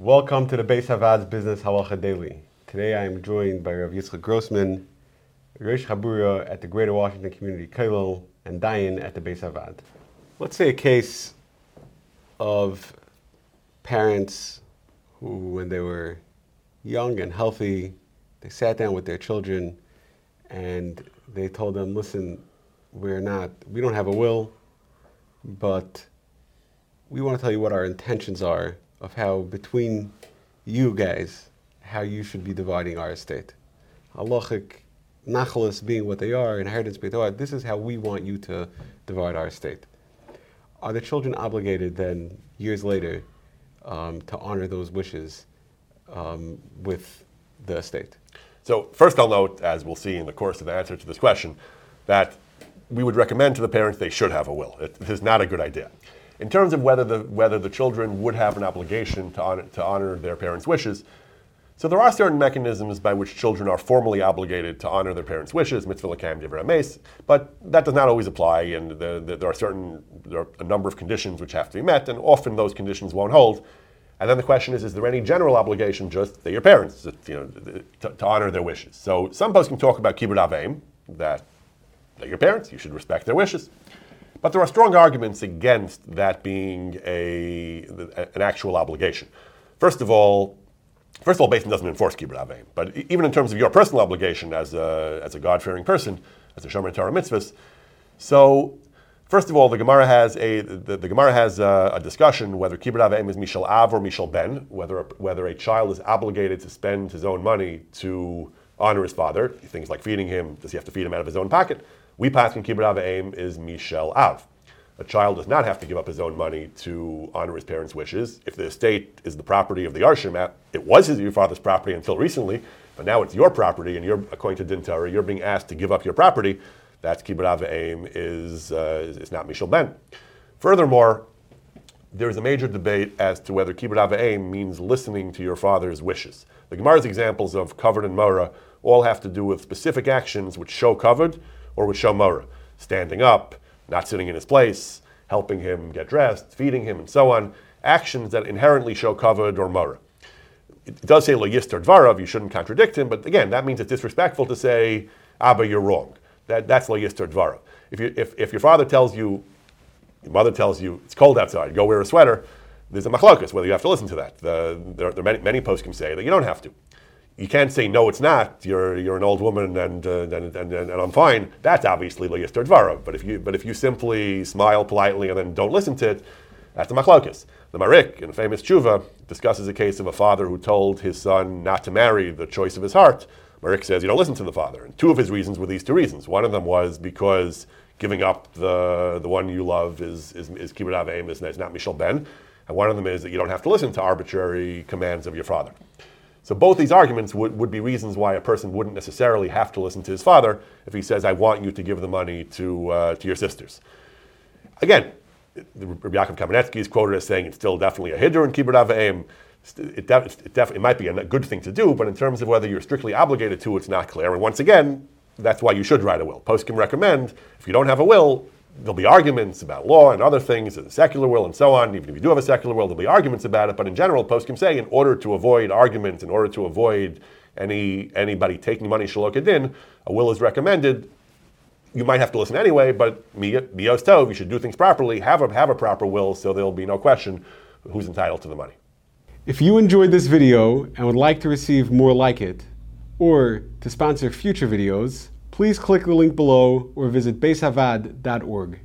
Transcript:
Welcome to the Bais HaVaad's Business Halacha Daily. Today I am joined by Rav Yitzchak Grossman, Rosh Chabura at the Greater Washington Community Kollel, and Dayan at the Bais HaVaad. Let's say a case of parents who, when they were young and healthy, they sat down with their children and they told them, listen, we're not, we don't have a will, but we want to tell you what our intentions are of how between you guys, how you should be dividing our estate. Halachic nachlas being what they are, inheritance being what this is how we want you to divide our estate. Are the children obligated then, years later, um, to honor those wishes um, with the estate? So first I'll note, as we'll see in the course of the answer to this question, that we would recommend to the parents they should have a will. It is not a good idea. In terms of whether the, whether the children would have an obligation to honor, to honor their parents' wishes, so there are certain mechanisms by which children are formally obligated to honor their parents' wishes, mitzvah lakam divrei mes, but that does not always apply, and the, the, there are certain there are a number of conditions which have to be met, and often those conditions won't hold. And then the question is: Is there any general obligation just to your parents, you know, to, to honor their wishes? So some poskim talk about kibbud aveim, that they're your parents, you should respect their wishes. But there are strong arguments against that being a, an actual obligation. First of all, first of all, Beis din doesn't enforce kibbud aveim, but even in terms of your personal obligation as a, as a God-fearing person, as a shomer Torah mitzvahs, so first of all, the Gemara has a the, the Gemara has a, a, discussion whether kibbud aveim is mishal av or mishal ben, whether whether a child is obligated to spend his own money to honor his father, things like feeding him. Does he have to feed him out of his own pocket? We paskin kibbud aveim is mishel av. A child does not have to give up his own money to honor his parents' wishes. If the estate is the property of the Yarshim, it was his, your father's property until recently, but now it's your property, and you're, according to Din Torah, you're being asked to give up your property. That's kibbud aveim is, uh, is, not mishel ben. Furthermore, there is a major debate as to whether kibbud aveim means listening to your father's wishes. The Gemara's examples of kavod and mora all have to do with specific actions which show kavod or with Shomora, standing up, not sitting in his place, helping him get dressed, feeding him, and so on. Actions that inherently show kavod or mora. It does say lo yister dvarav, you shouldn't contradict him, but again, that means it's disrespectful to say, Abba, you're wrong. That, that's lo yister dvarav. If, you, if, if your father tells you, your mother tells you, it's cold outside, go wear a sweater, there's a machlokas whether you have to listen to that. The, there, there, are many, many poskim say that you don't have to you can't say no, it's not. You're you're an old woman, and uh, and, and, and, and, I'm fine. That's obviously lo yister dvara. But if you but if you simply smile politely and then don't listen to it, that's the machlokas. The Maharik, in a famous tshuva, discusses a case of a father who told his son not to marry the choice of his heart. Maharik says you don't listen to the father, and two of his reasons were these two reasons. One of them was because giving up the the one you love is is, is kibbud aveim, is not mishal ben, and one of them is that you don't have to listen to arbitrary commands of your father. So both these arguments would, would be reasons why a person wouldn't necessarily have to listen to his father if he says, I want you to give the money to, uh, to your sisters. Again, Rabbi Yaakov Kamenetsky is quoted as saying it's still definitely a hiddur in kibbud aveim. It, def- it, def- it might be a good thing to do, but in terms of whether you're strictly obligated to, it's not clear. And once again, that's why you should write a will. Can recommend if you don't have a will, there'll be arguments about law and other things, a secular will and so on. Even if you do have a secular will, there'll be arguments about it. But in general, poskim say in order to avoid arguments, in order to avoid any anybody taking money shalokadin, a will is recommended. You might have to listen anyway, but miyos tov, you should do things properly. Have a have a proper will, so there'll be no question who's entitled to the money. If you enjoyed this video and would like to receive more like it, or to sponsor future videos please click the link below or visit baishavaad.org.